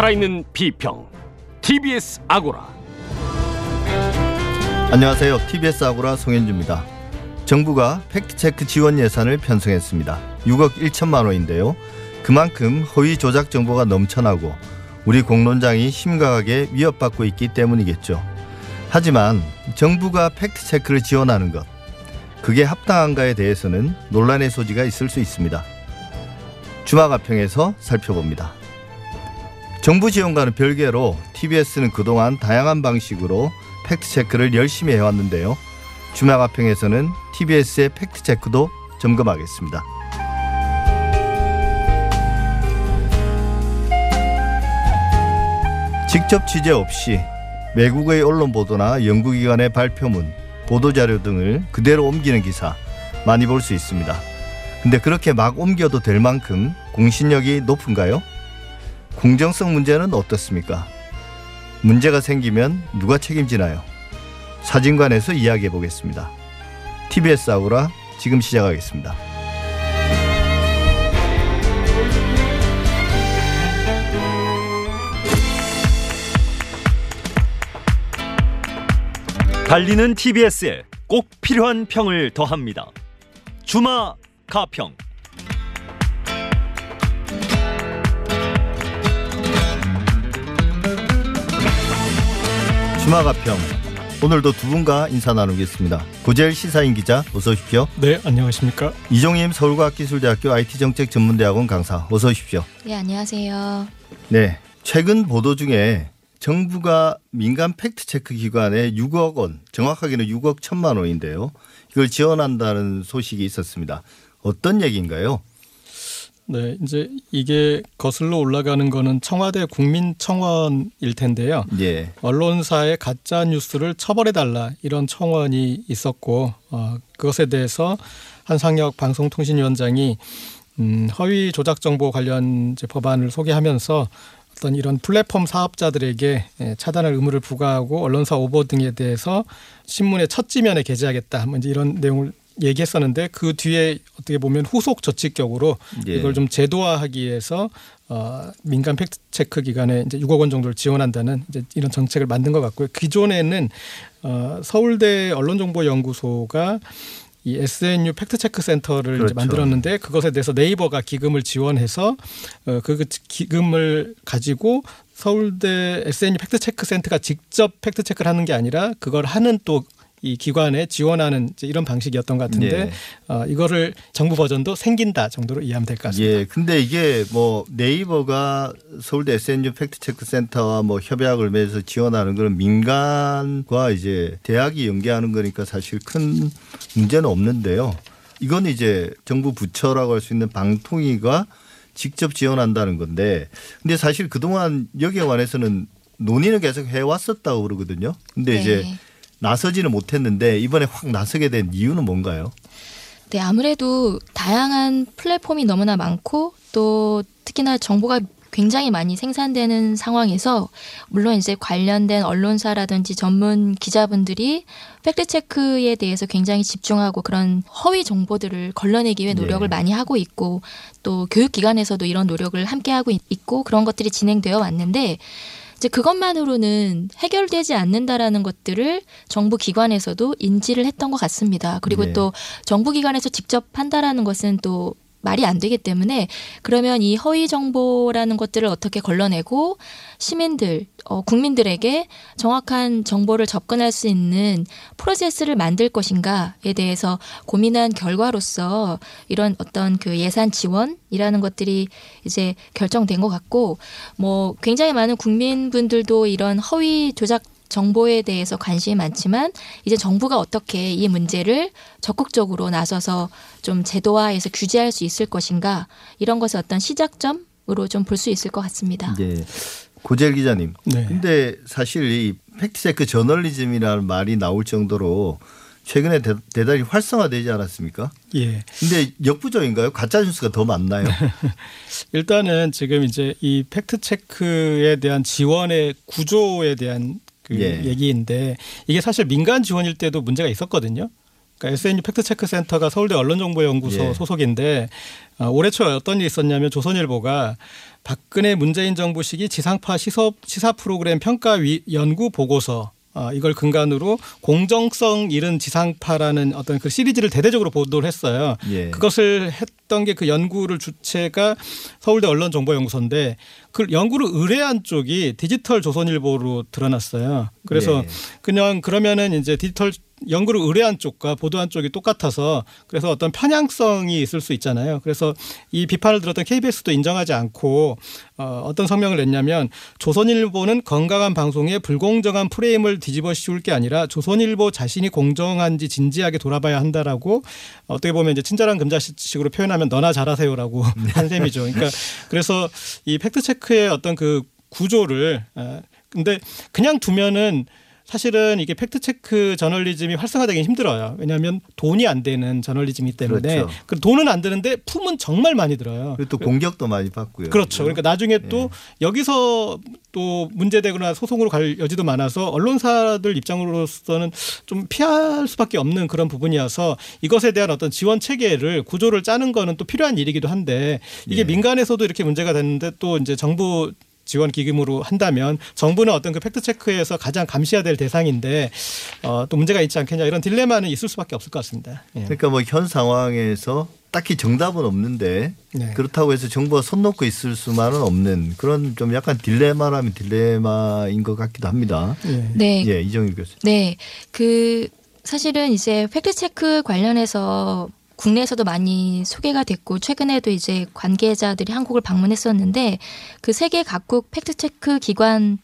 살아있는 비평 TBS 아고라 안녕하세요. TBS 아고라 송현주입니다. 정부가 팩트체크 지원 예산을 편성했습니다. 6억 1천만 원인데요. 그만큼 허위 조작 정보가 넘쳐나고 우리 공론장이 심각하게 위협받고 있기 때문이겠죠. 하지만 정부가 팩트체크를 지원하는 것, 그게 합당한가에 대해서는 논란의 소지가 있을 수 있습니다. 주마가평에서 살펴봅니다. 정부 지원과는 별개로 TBS는 그동안 다양한 방식으로 팩트체크를 열심히 해왔는데요. 주마가평에서는 TBS의 팩트체크도 점검하겠습니다. 직접 취재 없이 외국의 언론 보도나 연구기관의 발표문, 보도자료 등을 그대로 옮기는 기사 많이 볼 수 있습니다. 근데 그렇게 막 옮겨도 될 만큼 공신력이 높은가요? 공정성 문제는 어떻습니까? 문제가 생기면 누가 책임지나요? 사진관에서 이야기해 보겠습니다. TBS 아우라 지금 시작하겠습니다. 달리는 TBS에 꼭 필요한 평을 더합니다. 주마 가평. 주마가평 오늘도 두 분과 인사 나누겠습니다. 고재일 시사인 기자 어서 오십시오. 네, 안녕하십니까? 이종임 서울과학기술대학교 IT정책전문대학원 강사 어서 오십시오. 네, 안녕하세요. 네, 최근 보도 중에 정부가 민간 팩트체크 기관에 6억 원, 정확하게는 6억 1천만 원인데요. 이걸 지원한다는 소식이 있었습니다. 어떤 얘기인가요? 네, 이제 이게 거슬러 올라가는 거는 청와대 국민청원일 텐데요. 예. 언론사의 가짜 뉴스를 처벌해 달라 이런 청원이 있었고 어, 그것에 대해서 한상혁 방송통신위원장이 음, 허위 조작 정보 관련 이제 법안을 소개하면서 어떤 이런 플랫폼 사업자들에게 예, 차단할 의무를 부과하고 언론사 오보 등에 대해서 신문의 첫 지면에 게재하겠다. 뭐 이제 이런 내용을 얘기했었는데 그 뒤에 어떻게 보면 후속 조치격으로 예. 이걸 좀 제도화하기 위해서 어, 민간 fact check 기관에 이제 6억 원 정도를 지원한다는 이제 이런 정책을 만든 것 같고요. 기존에는 어, 서울대 언론정보연구소가 이 SNU fact check 센터를 그렇죠. 이제 만들었는데 그것에 대해서 네이버가 기금을 지원해서 어, 그 기금을 가지고 서울대 SNU 팩트체크 센터가 직접 팩트체크를 하는 게 아니라 그걸 하는 또 이 기관에 지원하는 이제 이런 방식이었던 것 같은데 예. 어, 이거를 정부 버전도 생긴다 정도로 이해하면 될 것 같습니다. 예. 근데 이게 뭐 네이버가 서울대 SNU 팩트체크 센터와 뭐 협약을 맺어서 지원하는 거는 민간과 이제 대학이 연계하는 거니까 사실 큰 문제는 없는데요. 이건 이제 정부 부처라고 할 수 있는 방통위가 직접 지원한다는 건데 근데 사실 그동안 여기에 관해서는 논의는 계속 해왔었다고 그러거든요. 근데 네. 이제 나서지는 못했는데 이번에 확 나서게 된 이유는 뭔가요? 네, 아무래도 다양한 플랫폼이 너무나 많고 또 특히나 정보가 굉장히 많이 생산되는 상황에서 물론 이제 관련된 언론사라든지 전문 기자분들이 팩트 체크에 대해서 굉장히 집중하고 그런 허위 정보들을 걸러내기 위해 노력을 네. 많이 하고 있고 또 교육 기관에서도 이런 노력을 함께 하고 있- 있고 그런 것들이 진행되어 왔는데 이제 그것만으로는 해결되지 않는다라는 것들을 정부 기관에서도 인지를 했던 것 같습니다. 그리고 네. 또 정부 기관에서 직접 한다라는 것은 또 말이 안 되기 때문에 그러면 이 허위 정보라는 것들을 어떻게 걸러내고 시민들, 어, 국민들에게 정확한 정보를 접근할 수 있는 프로세스를 만들 것인가에 대해서 고민한 결과로서 이런 어떤 그 예산 지원이라는 것들이 이제 결정된 것 같고 뭐 굉장히 많은 국민분들도 이런 허위 조작 정보에 대해서 관심이 많지만 이제 정부가 어떻게 이 문제를 적극적으로 나서서 좀 제도화해서 규제할 수 있을 것인가 이런 것의 어떤 시작점으로 좀 볼 수 있을 것 같습니다. 예. 고재일 기자님. 네. 근데 사실 이 fact check 저널리즘이라는 말이 나올 정도로 최근에 대, 대단히 활성화되지 않았습니까? 예. 근데 역부족인가요? 가짜 뉴스가 더 많나요? 일단은 지금 이제 이 fact check에 대한 지원의 구조에 대한 그 예. 얘기인데 이게 사실 민간 지원일 때도 문제가 있었거든요. 그러니까 SNU 팩트체크 센터가 서울대 언론정보연구소 예. 소속인데 어, 올해 초 어떤 일이 있었냐면 조선일보가 박근혜 문재인 정부 시기 지상파 시사, 시사 프로그램 평가 위, 연구 보고서 어, 이걸 근간으로 공정성 잃은 지상파라는 어떤 그 시리즈를 대대적으로 보도를 했어요. 예. 그것을 했던 게 그 연구를 주체가 서울대 언론정보연구소인데 그 연구를 의뢰한 쪽이 디지털 조선일보로 드러났어요. 그래서 예. 그냥 그러면은 이제 디지털 연구를 의뢰한 쪽과 보도한 쪽이 똑같아서 그래서 어떤 편향성이 있을 수 있잖아요. 그래서 이 비판을 들었던 KBS도 인정하지 않고 어, 어떤 성명을 냈냐면 조선일보는 건강한 방송에 불공정한 프레임을 뒤집어 씌울 게 아니라 조선일보 자신이 공정한지 진지하게 돌아봐야 한다라고 어떻게 보면 이제 친절한 금자식으로 표현하면 너나 잘하세요라고 한 셈이죠. 그러니까 그래서 이 팩트 체크의 어떤 그 구조를 아, 근데 그냥 두면은 사실은 이게 팩트 체크 저널리즘이 활성화되기 힘들어요. 왜냐하면 돈이 안 되는 저널리즘이기 때문에 그렇죠. 그 돈은 안 드는데 품은 정말 많이 들어요. 그리고 또 공격도 많이 받고요. 그렇죠. 그러니까 나중에 또 예. 여기서 또 문제되거나 소송으로 갈 여지도 많아서 언론사들 입장으로서는 좀 피할 수밖에 없는 그런 부분이어서 이것에 대한 어떤 지원 체계를 구조를 짜는 거는 또 필요한 일이기도 한데 이게 예. 민간에서도 이렇게 문제가 됐는데 또 이제 정부 지원 기금으로 한다면 정부는 어떤 그 fact check에서 가장 감시해야 될 대상인데 어, 또 문제가 있지 않겠냐 이런 딜레마는 있을 수밖에 없을 것 같습니다. 예. 그러니까 뭐 현 상황에서 딱히 정답은 없는데 네. 그렇다고 해서 정부가 손 놓고 있을 수만은 없는 그런 좀 약간 딜레마라면 딜레마인 것 같기도 합니다. 예. 네. 예, 이정일 교수. 네. 그 사실은 이제 fact check 관련해서 국내에서도 많이 소개가 됐고 최근에도 이제 관계자들이 한국을 방문했었는데 그 세계 각국 팩트 체크 기관인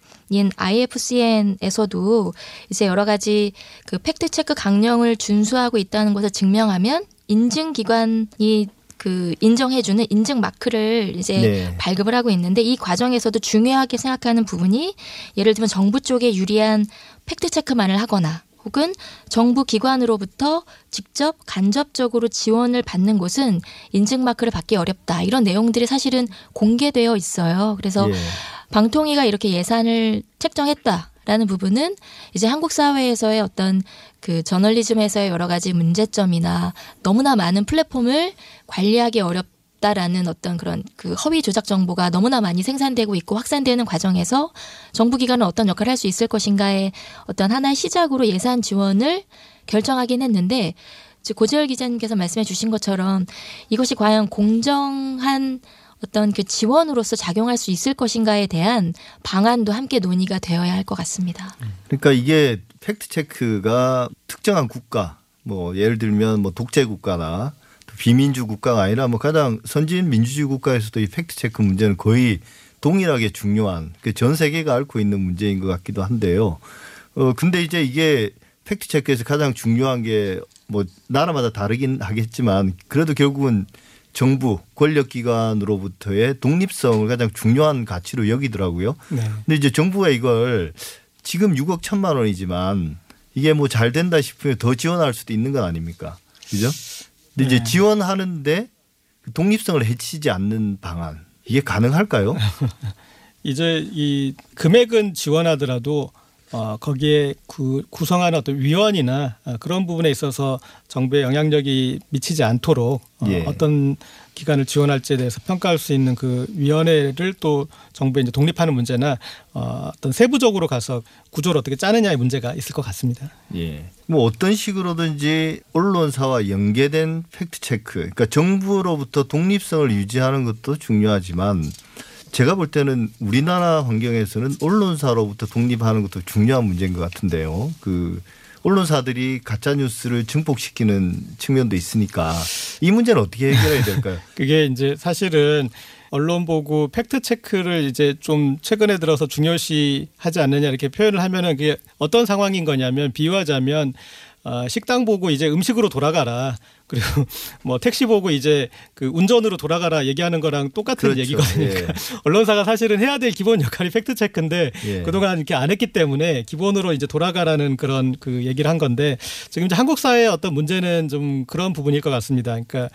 IFCN에서도 이제 여러 가지 그 팩트 체크 강령을 준수하고 있다는 것을 증명하면 인증 기관이 그 인정해주는 인증 마크를 이제 네. 발급을 하고 있는데 이 과정에서도 중요하게 생각하는 부분이 예를 들면 정부 쪽에 유리한 팩트 체크만을 하거나 혹은 정부 기관으로부터 직접 간접적으로 지원을 받는 곳은 인증 마크를 받기 어렵다. 이런 내용들이 사실은 공개되어 있어요. 그래서 예. 방통위가 이렇게 예산을 책정했다 라는 부분은 이제 한국 사회에서의 어떤 그 저널리즘에서의 여러 가지 문제점이나 너무나 많은 플랫폼을 관리하기 어렵 다라는 어떤 그런 그 허위 조작 정보가 너무나 많이 생산되고 있고 확산되는 과정에서 정부 기관은 어떤 역할을 할 수 있을 것인가의 어떤 하나의 시작으로 예산 지원을 결정하긴 했는데 고재열 기자님께서 말씀해 주신 것처럼 이것이 과연 공정한 어떤 그 지원으로서 작용할 수 있을 것인가에 대한 방안도 함께 논의가 되어야 할 것 같습니다. 그러니까 이게 팩트 체크가 특정한 국가 뭐 예를 들면 뭐 독재 국가나 또 비민주 국가가 아니라 뭐 가장 선진 민주주의 국가에서도 이 팩트 체크 문제는 거의 동일하게 중요한 그전 세계가 앓고 있는 문제인 것 같기도 한데요. 어 근데 이제 이게 팩트 체크에서 가장 중요한 게 뭐 나라마다 다르긴 하겠지만 그래도 결국은 정부 권력 기관으로부터의 독립성을 가장 중요한 가치로 여기더라고요. 네. 근데 이제 정부가 이걸 지금 6억 천만 원이지만 이게 뭐 잘 된다 싶으면 더 지원할 수도 있는 건 아닙니까? 그죠? 근데 이제 네. 지원하는데 그 독립성을 해치지 않는 방안 이게 가능할까요? 이제 이 금액은 지원하더라도 어, 거기에 구, 구성하는 어떤 위원이나 어, 그런 부분에 있어서 정부의 영향력이 미치지 않도록 어, 예. 어떤 기관을 지원할지에 대해서 평가할 수 있는 그 위원회를 또 정부에 이제 독립하는 문제나 어, 어떤 세부적으로 가서 구조를 어떻게 짜느냐의 문제가 있을 것 같습니다. 예. 뭐 어떤 식으로든지 언론사와 연계된 팩트 체크, 그러니까 정부로부터 독립성을 유지하는 것도 중요하지만 제가 볼 때는 우리나라 환경에서는 언론사로부터 독립하는 것도 중요한 문제인 것 같은데요. 그 언론사들이 가짜 뉴스를 증폭시키는 측면도 있으니까 이 문제는 어떻게 해결해야 될까요? 그게 이제 사실은 언론 보고 팩트 체크를 이제 좀 최근에 들어서 중요시 하지 않느냐 이렇게 표현을 하면은 그게 어떤 상황인 거냐면 비유하자면 어, 식당 보고 이제 음식으로 돌아가라. 그리고 뭐 택시 보고 이제 그 운전으로 돌아가라 얘기하는 거랑 똑같은 그렇죠. 얘기거든요. 예. 언론사가 사실은 해야 될 기본 역할이 팩트 체크인데 예. 그동안 이렇게 안 했기 때문에 기본으로 이제 돌아가라는 그런 그 얘기를 한 건데 지금 이제 한국 사회의 어떤 문제는 좀 그런 부분일 것 같습니다. 그러니까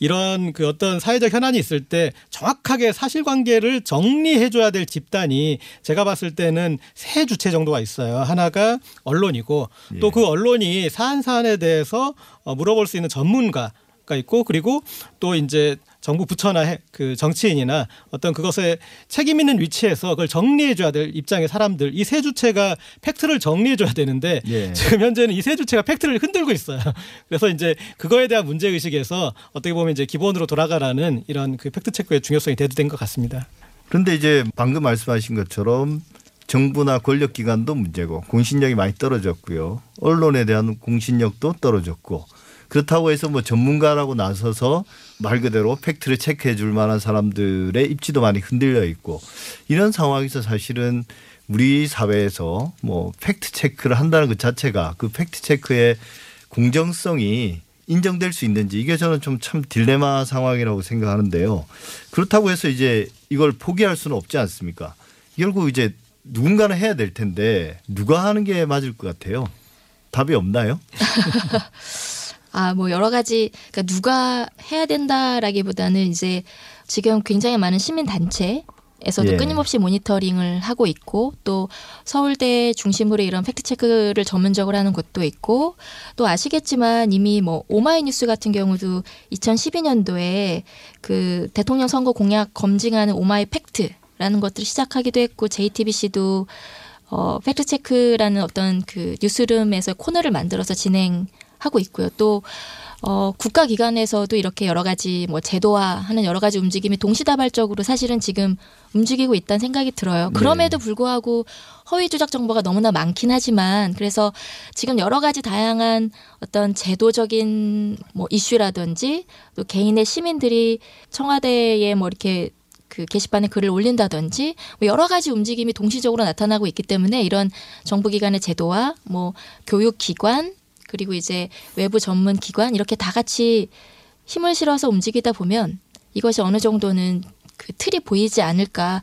이런 그 어떤 사회적 현안이 있을 때 정확하게 사실관계를 정리해줘야 될 집단이 제가 봤을 때는 세 주체 정도가 있어요. 하나가 언론이고 또 예. 그 언론이 사안 사안에 대해서 어, 물어볼 수 있는 전문가 가 있고 그리고 또 이제 정부 부처나 해- 그 정치인이나 어떤 그것에 책임 있는 위치에서 그걸 정리해 줘야 될 입장의 사람들 이 세 주체가 팩트를 정리해 줘야 되는데 예. 지금 현재는 이 세 주체가 팩트를 흔들고 있어요. 그래서 이제 그거에 대한 문제 의식에서 어떻게 보면 이제 기본으로 돌아가라는 이런 그 팩트 체크의 중요성이 대두된 것 같습니다. 그런데 이제 방금 말씀하신 것처럼 정부나 권력기관도 문제고 공신력이 많이 떨어졌고요. 언론에 대한 공신력도 떨어졌고 그렇다고 해서 뭐 전문가라고 나서서 말 그대로 팩트를 체크해 줄 만한 사람들의 입지도 많이 흔들려 있고 이런 상황에서 사실은 우리 사회에서 뭐 팩트 체크를 한다는 것 자체가 그 팩트 체크의 공정성이 인정될 수 있는지 이게 저는 좀 참 딜레마 상황이라고 생각하는데요. 그렇다고 해서 이제 이걸 포기할 수는 없지 않습니까? 결국 이제 누군가는 해야 될 텐데 누가 하는 게 맞을 것 같아요? 답이 없나요? 아, 뭐 여러 가지 그러니까 누가 해야 된다라기보다는 이제 지금 굉장히 많은 시민 단체 에서도 예. 끊임없이 모니터링을 하고 있고 또 서울대 중심으로 이런 팩트 체크를 전문적으로 하는 곳도 있고 또 아시겠지만 이미 뭐 오마이뉴스 같은 경우도 2012년도에 그 대통령 선거 공약 검증하는 오마이 팩트라는 것들을 시작하기도 했고 JTBC도 어, 팩트 체크라는 어떤 그 뉴스룸에서 코너를 만들어서 진행 하고 있고요. 또 어, 국가기관에서도 이렇게 여러 가지 뭐 제도화하는 여러 가지 움직임이 동시다발적으로 사실은 지금 움직이고 있다는 생각이 들어요. 그럼에도 불구하고 허위 조작 정보가 너무나 많긴 하지만 그래서 지금 여러 가지 다양한 어떤 제도적인 뭐 이슈라든지 또 개인의 시민들이 청와대에 뭐 이렇게 그 게시판에 글을 올린다든지 뭐 여러 가지 움직임이 동시적으로 나타나고 있기 때문에 이런 정부기관의 제도와 뭐 교육기관 그리고 이제 외부 전문 기관 이렇게 다 같이 힘을 실어서 움직이다 보면 이것이 어느 정도는 그 틀이 보이지 않을까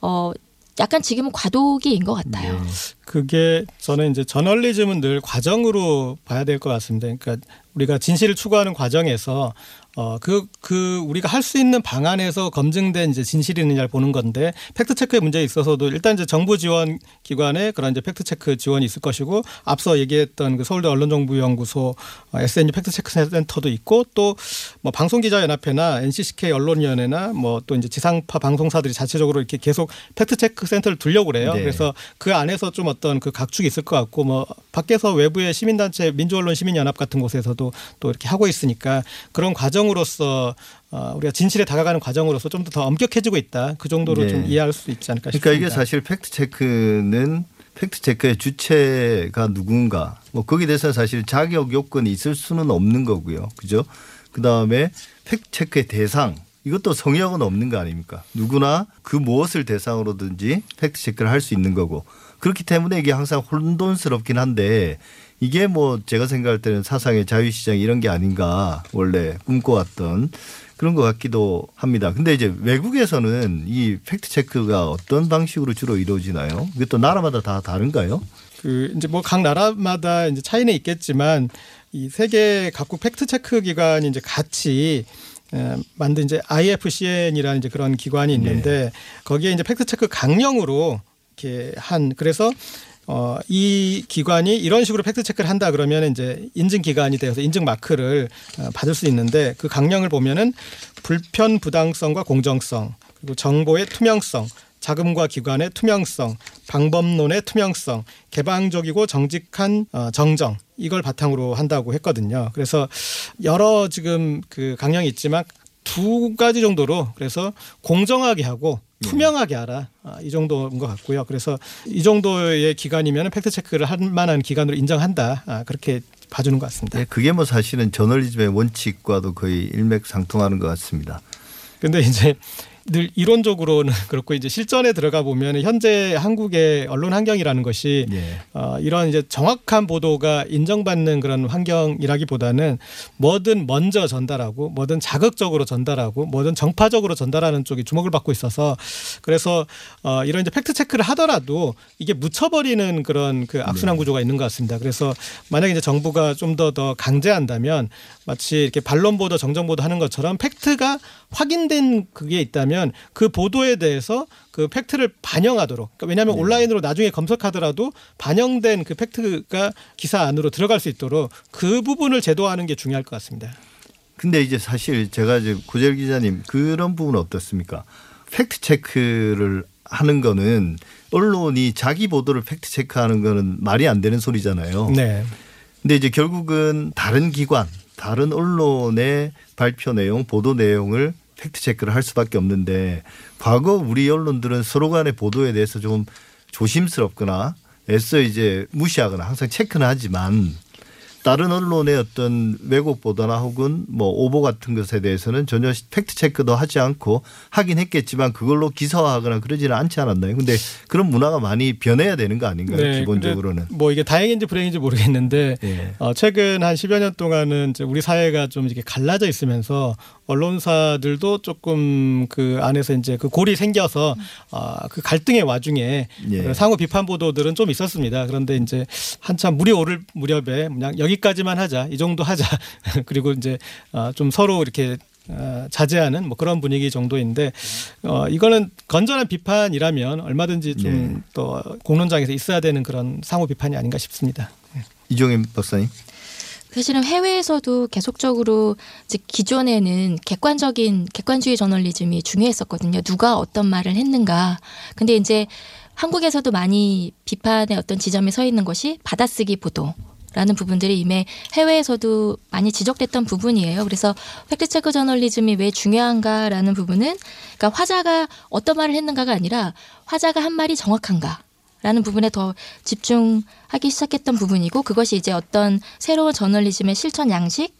어 약간 지금은 과도기인 것 같아요. 네. 그게 저는 이제 저널리즘은 늘 과정으로 봐야 될 것 같습니다. 그러니까 우리가 진실을 추구하는 과정에서 어 그 그 우리가 할 수 있는 방안에서 검증된 이제 진실이 있느냐를 보는 건데 팩트 체크의 문제에 있어서도 일단 이제 정부 지원 기관에 그런 이제 팩트 체크 지원이 있을 것이고 앞서 얘기했던 그 서울대 언론정보연구소 어, SNU 팩트 체크 센터도 있고 또 뭐 방송기자연합회나 NCCK 언론위원회나 뭐 또 이제 지상파 방송사들이 자체적으로 이렇게 계속 팩트 체크 센터를 두려고 그래요. 네. 그래서 그 안에서 좀 어떤 그 각축이 있을 것 같고 뭐 밖에서 외부의 시민단체 민주언론 시민연합 같은 곳에서도 또 이렇게 하고 있으니까 그런 과정 으로서 어, 우리가 진실에 다가가는 과정으로서 좀 더 엄격해지고 있다. 그 정도로 네. 좀 이해할 수 있지 않을까 그러니까 싶습니다. 이게 사실 팩트 체크는 팩트 체크의 주체가 누군가 뭐 거기에 대해서 사실 자격 요건이 있을 수는 없는 거고요. 그죠? 그 다음에 팩트 체크의 대상 이것도 성역은 없는 거 아닙니까? 누구나 그 무엇을 대상으로든지 팩트 체크를 할 수 있는 거고 그렇기 때문에 이게 항상 혼돈스럽긴 한데 이게 뭐 제가 생각할 때는 사상의 자유시장 이런 게 아닌가 원래 꿈꿔왔던 그런 것 같기도 합니다. 근데 이제 외국에서는 이 팩트 체크가 어떤 방식으로 주로 이루어지나요? 이게 또 나라마다 다 다른가요? 그 이제 뭐 각 나라마다 이제 차이는 있겠지만 이 세계 각국 팩트 체크 기관이 이제 같이 에, 만든 이제 IFCN이라는 이제 그런 기관이 있는데 거기에 이제 팩트 체크 강령으로 이렇게 한 그래서 어, 이 기관이 이런 식으로 팩트 체크를 한다 그러면 이제 인증 기관이 되어서 인증 마크를 어, 받을 수 있는데 그 강령을 보면은 불편 부당성과 공정성 그리고 정보의 투명성 자금과 기관의 투명성, 방법론의 투명성, 개방적이고 정직한 어, 정정 이걸 바탕으로 한다고 했거든요. 그래서 여러 지금 그 강령이 있지만 두 가지 정도로 그래서 공정하게 하고 투명하게 하라 아, 이 정도인 것 같고요. 그래서 이 정도의 기간이면 팩트 체크를 할 만한 기관으로 인정한다 아, 그렇게 봐주는 것 같습니다. 네, 그게 뭐 사실은 저널리즘의 원칙과도 거의 일맥상통하는 것 같습니다. 근데 이제 늘 이론적으로는 그렇고 이제 실전에 들어가 보면 현재 한국의 언론 환경이라는 것이 예. 어, 이런 이제 정확한 보도가 인정받는 그런 환경이라기보다는 뭐든 먼저 전달하고 뭐든 자극적으로 전달하고 뭐든 정파적으로 전달하는 쪽이 주목을 받고 있어서 그래서 어, 이런 이제 팩트 체크를 하더라도 이게 묻혀버리는 그런 그 악순환 구조가 있는 것 같습니다. 그래서 만약에 이제 정부가 좀 더더 강제한다면 마치 이렇게 반론 보도 정정 보도 하는 것처럼 팩트가 확인된 그게 있다면 그 보도에 대해서 그 팩트를 반영하도록 그러니까 왜냐하면 온라인으로 나중에 검색하더라도 반영된 그 팩트가 기사 안으로 들어갈 수 있도록 그 부분을 제도화하는 게 중요할 것 같습니다. 근데 이제 사실 제가 이제 고재열 기자님 그런 부분은 어떻습니까? 팩트 체크를 하는 거는 언론이 자기 보도를 팩트 체크하는 거는 말이 안 되는 소리잖아요. 네. 근데 이제 결국은 다른 기관, 다른 언론의 발표 내용, 보도 내용을 팩트 체크를 할 수밖에 없는데 과거 우리 언론들은 서로 간의 보도에 대해서 좀 조심스럽거나 애써 이제 무시하거나 항상 체크는 하지만 다른 언론의 어떤 왜곡 보도나 혹은 뭐 오보 같은 것에 대해서는 전혀 팩트 체크도 하지 않고 하긴 했겠지만 그걸로 기사화하거나 그러지는 않지 않았나요? 근데 그런 문화가 많이 변해야 되는 거 아닌가요? 네, 기본적으로는. 뭐 이게 다행인지 불행인지 모르겠는데 예. 어, 최근 한 10여 년 동안은 이제 우리 사회가 좀 이렇게 갈라져 있으면서 언론사들도 조금 그 안에서 이제 그 골이 생겨서 아, 그 갈등의 와중에 예. 그 상호 비판 보도들은 좀 있었습니다. 그런데 이제 한참 물이 오를 무렵에 그냥 여기 까지만 하자, 이 정도 하자. 그리고 이제 아, 좀 서로 이렇게 어, 자제하는 뭐 그런 분위기 정도인데 어 이거는 건전한 비판이라면 얼마든지 좀 네. 또 공론장에서 있어야 되는 그런 상호 비판이 아닌가 싶습니다. 이종임 박사님. 사실은 해외에서도 계속적으로 이제 기존에는 객관적인 객관주의 저널리즘이 중요했었거든요. 누가 어떤 말을 했는가. 근데 이제 한국에서도 많이 비판의 어떤 지점에 서 있는 것이 받아쓰기 보도. 라는 부분들이 이미 해외에서도 많이 지적됐던 부분이에요. 그래서 팩트체크 저널리즘이 왜 중요한가라는 부분은 그러니까 화자가 어떤 말을 했는가가 아니라 화자가 한 말이 정확한가. 라는 부분에 더 집중하기 시작했던 부분이고 그것이 이제 어떤 새로운 저널리즘의 실천 양식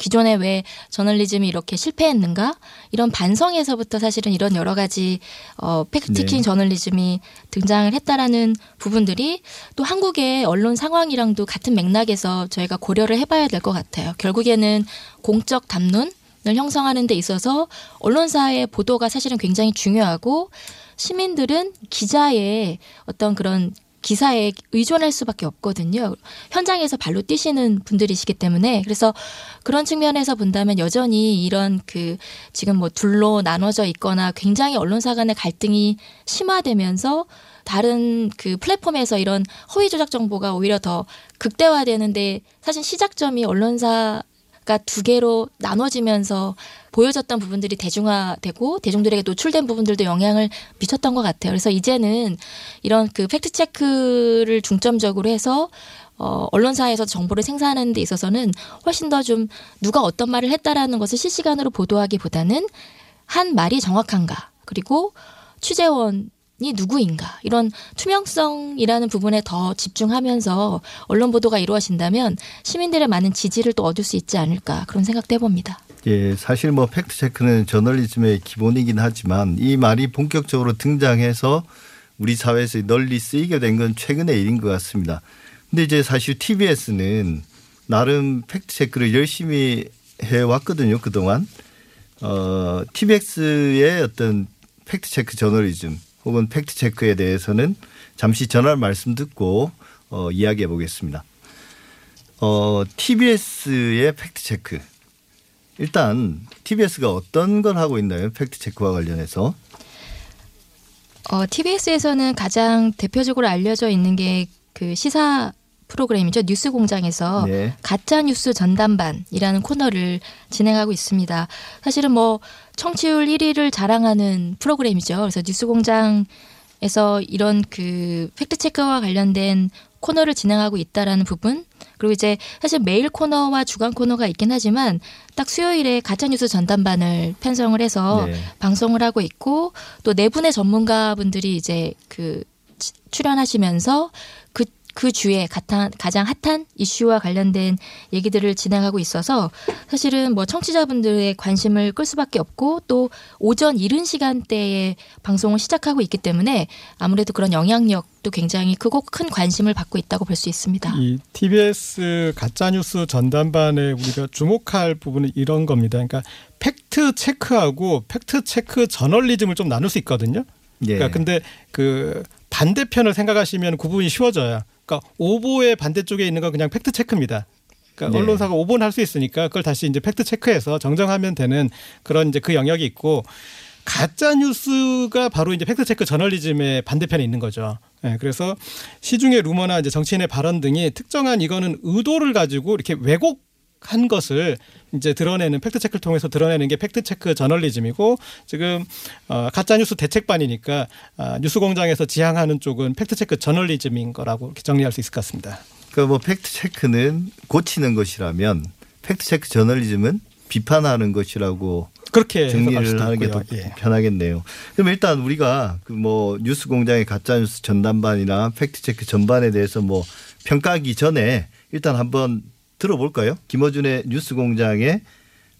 기존에 왜 저널리즘이 이렇게 실패했는가 이런 반성에서부터 사실은 이런 여러 가지 어 팩트체킹 네. 저널리즘이 등장을 했다라는 부분들이 또 한국의 언론 상황이랑도 같은 맥락에서 저희가 고려를 해봐야 될 것 같아요. 결국에는 공적 담론 을 형성하는 데 있어서 언론사의 보도가 사실은 굉장히 중요하고 시민들은 기자의 어떤 그런 기사에 의존할 수밖에 없거든요. 현장에서 발로 뛰시는 분들이시기 때문에 그래서 그런 측면에서 본다면 여전히 이런 그 지금 뭐 둘로 나눠져 있거나 굉장히 언론사 간의 갈등이 심화되면서 다른 그 플랫폼에서 이런 허위 조작 정보가 오히려 더 극대화되는데 사실 시작점이 언론사 가 두 개로 나눠지면서 보여졌던 부분들이 대중화되고 대중들에게 노출된 부분들도 영향을 미쳤던 것 같아요. 그래서 이제는 이런 그 팩트 체크를 중점적으로 해서 어, 언론사에서 정보를 생산하는 데 있어서는 훨씬 더 좀 누가 어떤 말을 했다라는 것을 실시간으로 보도하기보다는 한 말이 정확한가 그리고 취재원 이 누구인가 이런 투명성이라는 부분에 더 집중하면서 언론 보도가 이루어진다면 시민들의 많은 지지를 또 얻을 수 있지 않을까 그런 생각도 해봅니다. 예, 사실 뭐 팩트 체크는 저널리즘의 기본이긴 하지만 이 말이 본격적으로 등장해서 우리 사회에서 널리 쓰이게 된 건 최근의 일인 것 같습니다. 근데 이제 사실 TBS는 나름 팩트 체크를 열심히 해 왔거든요, 그동안. 어, TBS의 어떤 팩트 체크 저널리즘 혹은 팩트 체크에 대해서는 잠시 전할 말씀 듣고 어, 이야기해 보겠습니다. 어, TBS의 팩트 체크. 일단 TBS가 어떤 걸 하고 있나요? 팩트 체크와 관련해서. 어, TBS에서는 가장 대표적으로 알려져 있는 게 그 시사 프로그램이죠. 뉴스 공장에서 네. 가짜 뉴스 전담반이라는 코너를 진행하고 있습니다. 사실은 뭐 청취율 1위를 자랑하는 프로그램이죠. 그래서 뉴스 공장에서 이런 그 팩트 체크와 관련된 코너를 진행하고 있다라는 부분 그리고 이제 사실 메일 코너와 주간 코너가 있긴 하지만 딱 수요일에 가짜 뉴스 전담반을 편성을 해서 네. 방송을 하고 있고 또 네 분의 전문가분들이 이제 그 치- 출연하시면서 그그 주에 가장, 가장 핫한 이슈와 관련된 얘기들을 진행하고 있어서 사실은 뭐 청취자분들의 관심을 끌 수밖에 없고 또 오전 이른 시간대에 방송을 시작하고 있기 때문에 아무래도 그런 영향력도 굉장히 크고 큰 관심을 받고 있다고 볼 수 있습니다. 이 TBS 가짜 뉴스 전담반에 우리가 주목할 부분은 이런 겁니다. 그러니까 팩트 체크하고 팩트 체크 저널리즘을 좀 나눌 수 있거든요. 예. 그러니까 근데 그 반대편을 생각하시면 구분이 쉬워져요. 그러니까 오보의 반대쪽에 있는 건 그냥 팩트 체크입니다. 그러니까 네. 언론사가 오보는 할 수 있으니까 그걸 다시 이제 팩트 체크해서 정정하면 되는 그런 이제 그 영역이 있고 가짜 뉴스가 바로 이제 팩트 체크 저널리즘의 반대편에 있는 거죠. 예, 그래서 시중의 루머나 이제 정치인의 발언 등이 특정한 이거는 의도를 가지고 이렇게 왜곡 한 것을 이제 드러내는 팩트 체크를 통해서 드러내는 게 팩트 체크 저널리즘이고 지금 어, 가짜 뉴스 대책반이니까 아, 뉴스공장에서 지향하는 쪽은 팩트 체크 저널리즘인 거라고 이렇게 정리할 수 있을 것 같습니다. 그뭐 팩트 체크는 고치는 것이라면 팩트 체크 저널리즘은 비판하는 것이라고 그렇게 정리를 하는 게 있고요. 더 예. 편하겠네요. 그럼 일단 우리가 그 뭐 뉴스 공장의 가짜 뉴스 전담반이나 팩트 체크 전반에 대해서 뭐 평가하기 전에 일단 한번 들어볼까요? 김어준의 뉴스 공장의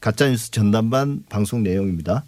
가짜 뉴스 전담반 방송 내용입니다.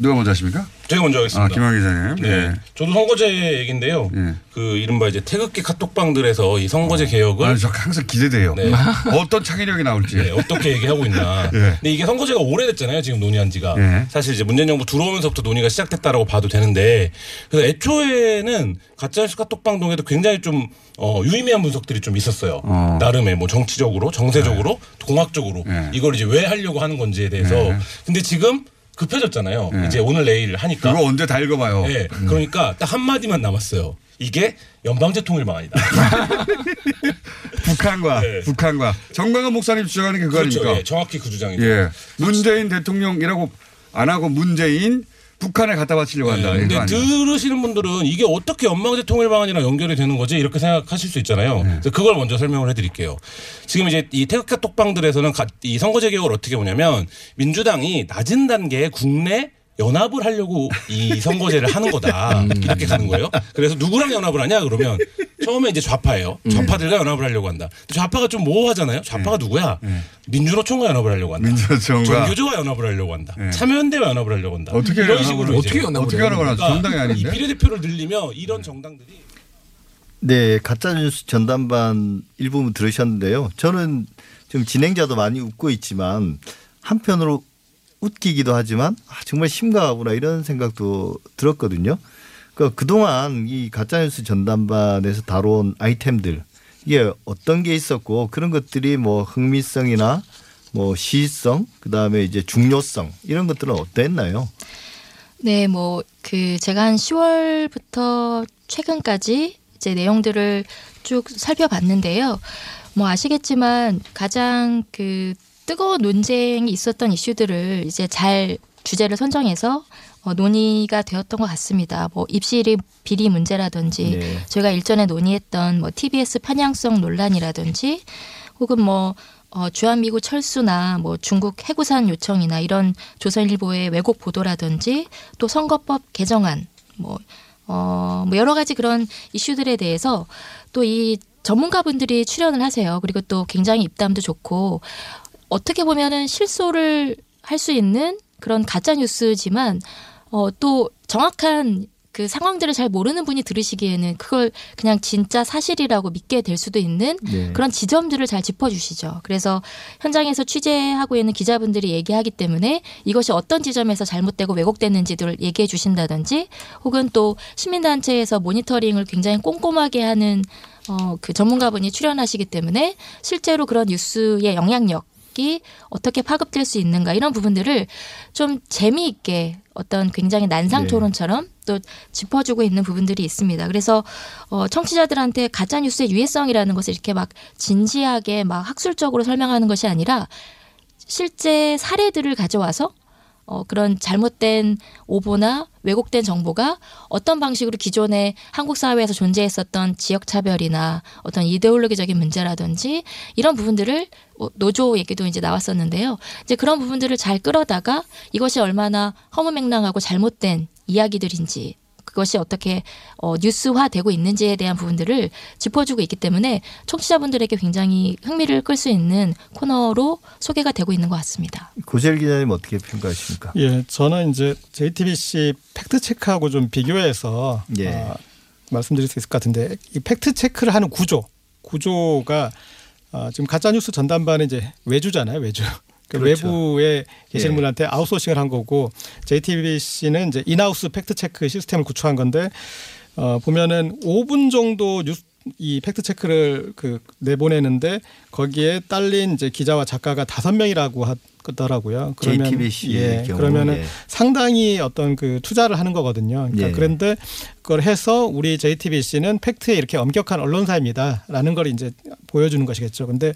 누가 먼저 하십니까? 제가 먼저 하겠습니다. 아, 김학 기자님. 네. 저도 선거제 얘기인데요. 예. 그 이른바 이제 태극기 카톡방들에서 이 선거제 개혁을 아, 저 항상 기대돼요. 네. 어떤 창의력이 나올지. 네, 어떻게 얘기하고 있나. 예. 근데 이게 선거제가 오래됐잖아요. 지금 논의한 지가. 예. 사실 이제 문재인 정부 들어오면서부터 논의가 시작됐다라고 봐도 되는데 그래서 애초에는 가짜뉴스 카톡방 동에도 굉장히 좀 어, 유의미한 분석들이 좀 있었어요. 어. 나름의 뭐 정치적으로, 정세적으로, 공학적으로 예. 이걸 이제 왜 하려고 하는 건지에 대해서. 예. 근데 지금 급해졌잖아요. 예. 이제 오늘 내일 하니까. 그거 언제 다 읽어봐요. 네, 그러니까 딱 한마디만 남았어요. 이게 연방제 통일방안이다. 북한과 네. 북한과 정광훈 목사님 주장하는 게 그거 그렇죠. 아닙니까? 예, 정확히 그 주장이죠. 예. 문재인 대통령이라고 안 하고 문재인 북한에 갖다 바치려고 한다. 네, 근데? 들으시는 분들은 이게 어떻게 연방제 통일 방안이랑 연결이 되는 거지 이렇게 생각하실 수 있잖아요. 네. 그래서 그걸 먼저 설명을 해드릴게요. 지금 이제 이 태극기 톡방들에서는 가- 이 선거제 개혁을 어떻게 보냐면 민주당이 낮은 단계의 국내 연합을 하려고 이 선거제를 하는 거다 음. 이렇게 가는 거예요. 그래서 누구랑 연합을 하냐 그러면 처음에 이제 좌파예요. 음. 좌파들과 연합을 하려고 한다. 좌파가 좀 모호하잖아요. 좌파가 누구야? 민주노총과 연합을 하려고 한다. 네. 민주노총과 정교조와 연합을 하려고 한다. 네. 참여연대와 연합을 하려고 한다. 어떻게 이런 연합을 식으로 어떻게 연합을 어떻게 하는 거나 정당이 이 아닌데. 비례대표를 늘리면 이런 정당들이 네, 가짜 뉴스 전담반 일부분 들으셨는데요. 저는 지금 진행자도 많이 웃고 있지만 한편으로 웃기기도 하지만 아, 정말 심각하구나 이런 생각도 들었거든요. 그 그동안 이 가짜 뉴스 전담반에서 다뤄온 아이템들 이게 어떤 게 있었고 그런 것들이 뭐 흥미성이나 뭐 시의성 그다음에 이제 중요성 이런 것들은 어땠나요? 네, 뭐 그 제가 한 10월부터 최근까지 이제 내용들을 쭉 살펴봤는데요. 뭐 아시겠지만 가장 그 뜨거운 논쟁이 있었던 이슈들을 이제 잘 주제를 선정해서 어, 논의가 되었던 것 같습니다. 뭐 입시 비리 문제라든지 네. 저희가 일전에 논의했던 뭐 TBS 편향성 논란이라든지 혹은 뭐 어, 주한미군 철수나 뭐 중국 해구산 요청이나 이런 조선일보의 왜곡 보도라든지 또 선거법 개정안 뭐, 어, 뭐 여러 가지 그런 이슈들에 대해서 또 이 전문가분들이 출연을 하세요. 그리고 또 굉장히 입담도 좋고 어떻게 보면은 실소를 할 수 있는 그런 가짜 뉴스지만 어, 또 정확한 그 상황들을 잘 모르는 분이 들으시기에는 그걸 그냥 진짜 사실이라고 믿게 될 수도 있는 네. 그런 지점들을 잘 짚어주시죠. 그래서 현장에서 취재하고 있는 기자분들이 얘기하기 때문에 이것이 어떤 지점에서 잘못되고 왜곡됐는지를 얘기해 주신다든지 혹은 또 시민단체에서 모니터링을 굉장히 꼼꼼하게 하는 어, 그 전문가분이 출연하시기 때문에 실제로 그런 뉴스의 영향력 이 어떻게 파급될 수 있는가 이런 부분들을 좀 재미있게 어떤 굉장히 난상 네. 토론처럼 또 짚어주고 있는 부분들이 있습니다. 그래서 어, 청취자들한테 가짜 뉴스의 유해성이라는 것을 이렇게 막 진지하게 막 학술적으로 설명하는 것이 아니라 실제 사례들을 가져와서 어, 그런 잘못된 오보나 왜곡된 정보가 어떤 방식으로 기존에 한국 사회에서 존재했었던 지역 차별이나 어떤 이데올로기적인 문제라든지 이런 부분들을 어, 노조 얘기도 이제 나왔었는데요. 이제 그런 부분들을 잘 끌어다가 이것이 얼마나 허무맹랑하고 잘못된 이야기들인지 그것이 어떻게 어, 뉴스화되고 있는지에 대한 부분들을 짚어주고 있기 때문에 청취자분들에게 굉장히 흥미를 끌 수 있는 코너로 소개가 되고 있는 것 같습니다. 고재일 기자님 어떻게 평가하십니까? 예, 저는 이제 JTBC 팩트 체크하고 좀 비교해서 예. 어, 말씀드릴 수 있을 것 같은데 이 팩트 체크를 하는 구조, 구조가 어, 지금 가짜 뉴스 전담반은 이제 외주잖아요, 외주. 그 그렇죠. 외부에 계시는 예. 분한테 아웃소싱을 한 거고 JTBC는 이제 in-house 팩트 체크 시스템을 구축한 건데 어, 보면은 5분 정도 뉴스 이 팩트 체크를 그 내보내는데 거기에 딸린 이제 기자와 작가가 다섯 명이라고 하더라고요. JTBC 의 예, 경우, 그러면은 예. 상당히 어떤 그 투자를 하는 거거든요. 그러니까 예. 그런데 그걸 해서 우리 JTBC는 팩트에 이렇게 엄격한 언론사입니다라는 걸 이제 보여주는 것이겠죠. 근데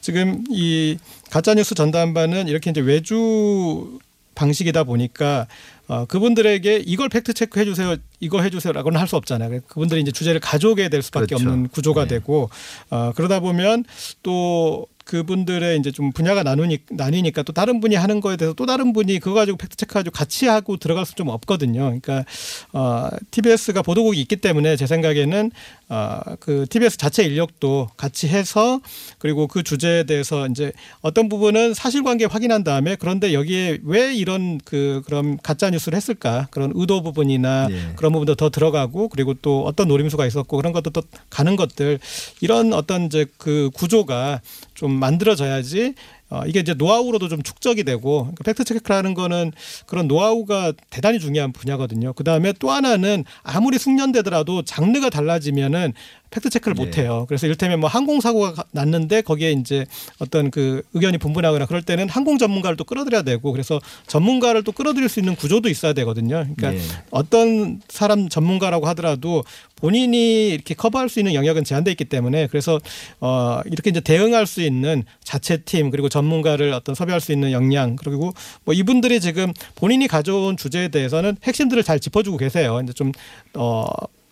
지금 이 가짜 뉴스 전담반은 이렇게 이제 외주 방식이다 보니까 어, 그분들에게 이걸 팩트 체크해 주세요, 이거 해 주세요라고는 할 수 없잖아요. 그분들이 이제 주제를 가져오게 될 수밖에 그렇죠. 없는 구조가 네. 되고 어, 그러다 보면 또 그분들의 이제 좀 분야가 나누니 나뉘니까 또 다른 분이 하는 거에 대해서 또 다른 분이 그거 가지고 팩트 체크 가지고 같이 하고 들어갈 수 좀 없거든요. 그러니까 어 TBS가 보도국이 있기 때문에 제 생각에는 어그 TBS 자체 인력도 같이 해서 그리고 그 주제에 대해서 이제 어떤 부분은 사실관계 확인한 다음에 그런데 여기에 왜 이런 그 그런 가짜 뉴스를 했을까 그런 의도 부분이나 예. 그런 부분도 더 들어가고 그리고 또 어떤 노림수가 있었고 그런 것도 또 가는 것들 이런 어떤 이제 그 구조가 좀 만들어져야지 어, 이게 이제 노하우로도 좀 축적이 되고 그러니까 팩트 체크라는 거는 그런 노하우가 대단히 중요한 분야거든요. 그 다음에 또 하나는 아무리 숙련되더라도 장르가 달라지면은 팩트 체크를 예. 못 해요. 그래서 이를테면 뭐 항공 사고가 가- 났는데 거기에 이제 어떤 그 의견이 분분하거나 그럴 때는 항공 전문가를 또 끌어들여야 되고 그래서 전문가를 또 끌어들일 수 있는 구조도 있어야 되거든요. 그러니까 예. 어떤 사람 전문가라고 하더라도 본인이 이렇게 커버할 수 있는 영역은 제한돼 있기 때문에 그래서 어 이렇게 이제 대응할 수 있는 자체 팀 그리고 전문가를 어떤 섭외할 수 있는 역량 그리고 뭐 이분들이 지금 본인이 가져온 주제에 대해서는 핵심들을 잘 짚어주고 계세요. 이제 좀어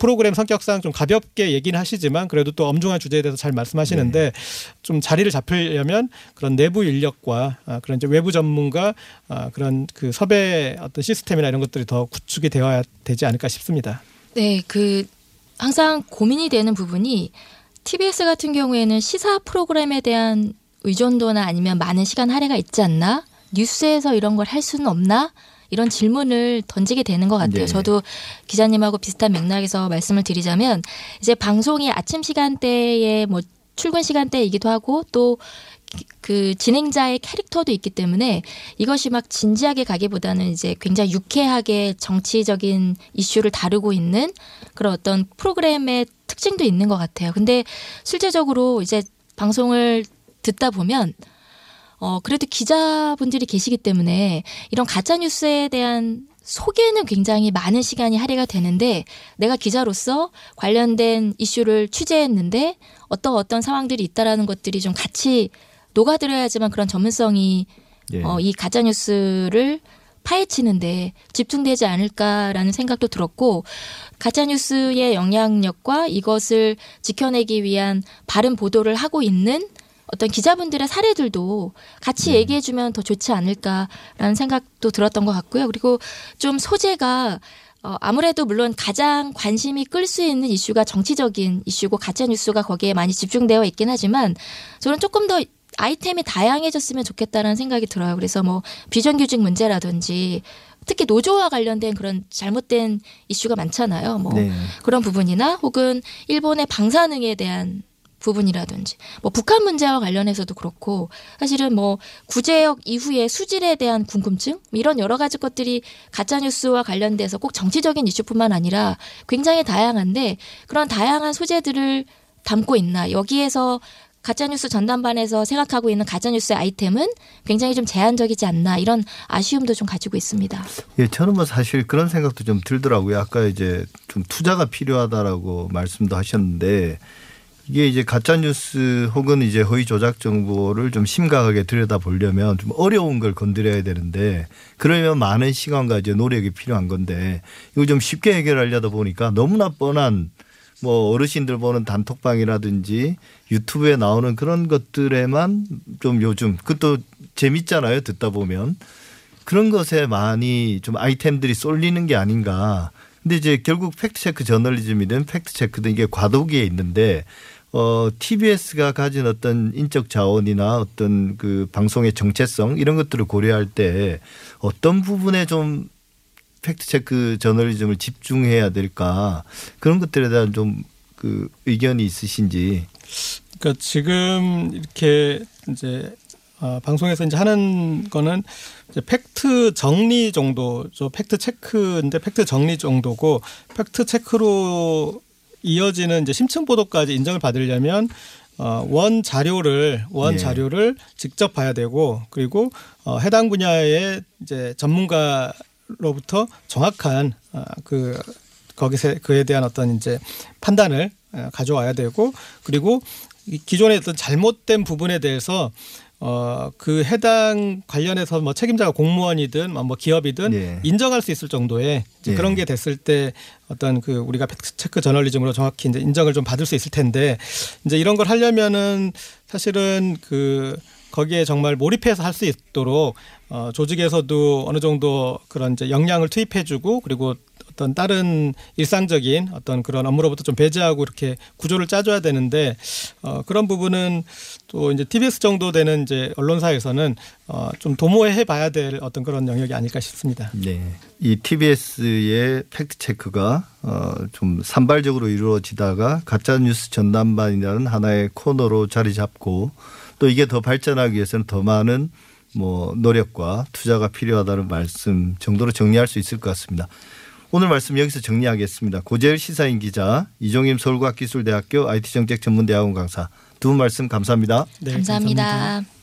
프로그램 성격상 좀 가볍게 얘기는 하시지만 그래도 또 엄중한 주제에 대해서 잘 말씀하시는데 좀 자리를 잡히려면 그런 내부 인력과 아, 그런 이제 외부 전문가 아, 그런 그 섭외 어떤 시스템이나 이런 것들이 더 구축이 되어야 되지 않을까 싶습니다. 네, 그 항상 고민이 되는 부분이 TBS 같은 경우에는 시사 프로그램에 대한 의존도나 아니면 많은 시간 할애가 있지 않나? 뉴스에서 이런 걸 할 수는 없나? 이런 질문을 던지게 되는 것 같아요. 네. 저도 기자님하고 비슷한 맥락에서 말씀을 드리자면 이제 방송이 아침 시간대에 뭐 출근 시간대이기도 하고 또 그 진행자의 캐릭터도 있기 때문에 이것이 막 진지하게 가기보다는 이제 굉장히 유쾌하게 정치적인 이슈를 다루고 있는 그런 어떤 프로그램의 특징도 있는 것 같아요. 근데 실제적으로 이제 방송을 듣다 보면 어 그래도 기자분들이 계시기 때문에 이런 가짜 뉴스에 대한 소개는 굉장히 많은 시간이 할애가 되는데 내가 기자로서 관련된 이슈를 취재했는데 어떤 어떤 상황들이 있다라는 것들이 좀 같이 녹아들어야지만 그런 전문성이 예. 어, 이 가짜 뉴스를 파헤치는데 집중되지 않을까라는 생각도 들었고 가짜 뉴스의 영향력과 이것을 지켜내기 위한 바른 보도를 하고 있는 어떤 기자분들의 사례들도 같이 얘기해주면 더 좋지 않을까라는 생각도 들었던 것 같고요. 그리고 좀 소재가 어, 아무래도 물론 가장 관심이 끌 수 있는 이슈가 정치적인 이슈고 가짜 뉴스가 거기에 많이 집중되어 있긴 하지만 저는 조금 더 아이템이 다양해졌으면 좋겠다라는 생각이 들어요. 그래서 뭐 비정규직 문제라든지 특히 노조와 관련된 그런 잘못된 이슈가 많잖아요. 뭐 네. 그런 부분이나 혹은 일본의 방사능에 대한 부분이라든지 뭐 북한 문제와 관련해서도 그렇고 사실은 뭐 구제역 이후의 수질에 대한 궁금증 뭐 이런 여러 가지 것들이 가짜 뉴스와 관련돼서 꼭 정치적인 이슈뿐만 아니라 굉장히 다양한데 그런 다양한 소재들을 담고 있나 여기에서 가짜뉴스 전담반에서 생각하고 있는 가짜뉴스의 아이템은 굉장히 좀 제한적이지 않나 이런 아쉬움도 좀 가지고 있습니다. 예, 저는 뭐 사실 그런 생각도 좀 들더라고요. 아까 이제 좀 투자가 필요하다라고 말씀도 하셨는데 이게 이제 가짜 뉴스 혹은 이제 허위 조작 정보를 좀 심각하게 들여다 보려면 좀 어려운 걸 건드려야 되는데 그러면 많은 시간과 이제 노력이 필요한 건데 이거 좀 쉽게 해결하려다 보니까 너무나 뻔한 뭐 어르신들 보는 단톡방이라든지 유튜브에 나오는 그런 것들에만 좀 요즘 그것도 재밌잖아요 듣다 보면. 그런 것에 많이 좀 아이템들이 쏠리는 게 아닌가. 근데 이제 결국 팩트 체크 저널리즘이든 팩트 체크든 이게 과도기에 있는데 어 TBS가 가진 어떤 인적 자원이나 어떤 그 방송의 정체성 이런 것들을 고려할 때 어떤 부분에 좀 팩트 체크 저널리즘을 집중해야 될까 그런 것들에 대한 좀 그 의견이 있으신지 그러니까 지금 이렇게 이제 어, 방송에서 이제 하는 거는 이제 팩트 정리 정도죠. 팩트 체크인데 팩트 정리 정도고 팩트 체크로 이어지는 이제 심층 보도까지 인정을 받으려면 어, 원 자료를 원 예. 자료를 직접 봐야 되고 그리고 어, 해당 분야의 이제 전문가로부터 정확한 어, 그 거기서 그에 대한 어떤 이제 판단을 어, 가져와야 되고 그리고 이 기존의 어떤 잘못된 부분에 대해서 어, 그 해당 관련해서 뭐 책임자가 공무원이든 뭐 기업이든 예. 인정할 수 있을 정도의 이제 예. 그런 게 됐을 때 어떤 그 우리가 팩트 체크 저널리즘으로 정확히 이제 인정을 좀 받을 수 있을 텐데 이제 이런 걸 하려면은 사실은 그 거기에 정말 몰입해서 할 수 있도록 어, 조직에서도 어느 정도 그런 이제 역량을 투입해주고 그리고 어떤 다른 일상적인 어떤 그런 업무로부터 좀 배제하고 이렇게 구조를 짜줘야 되는데 어, 그런 부분은 또 이제 TBS 정도 되는 이제 언론사에서는 어, 좀 도모해 봐야 될 어떤 그런 영역이 아닐까 싶습니다. 네. 이 TBS의 팩트 체크가 어, 좀 산발적으로 이루어지다가 가짜 뉴스 전담반이라는 하나의 코너로 자리 잡고 또 이게 더 발전하기 위해서는 더 많은 뭐 노력과 투자가 필요하다는 말씀 정도로 정리할 수 있을 것 같습니다. 오늘 말씀 여기서 정리하겠습니다. 고재일 시사인 기자, 이종임 서울과학기술대학교 IT정책전문대학원 강사 두 분 말씀 감사합니다. 네, 감사합니다.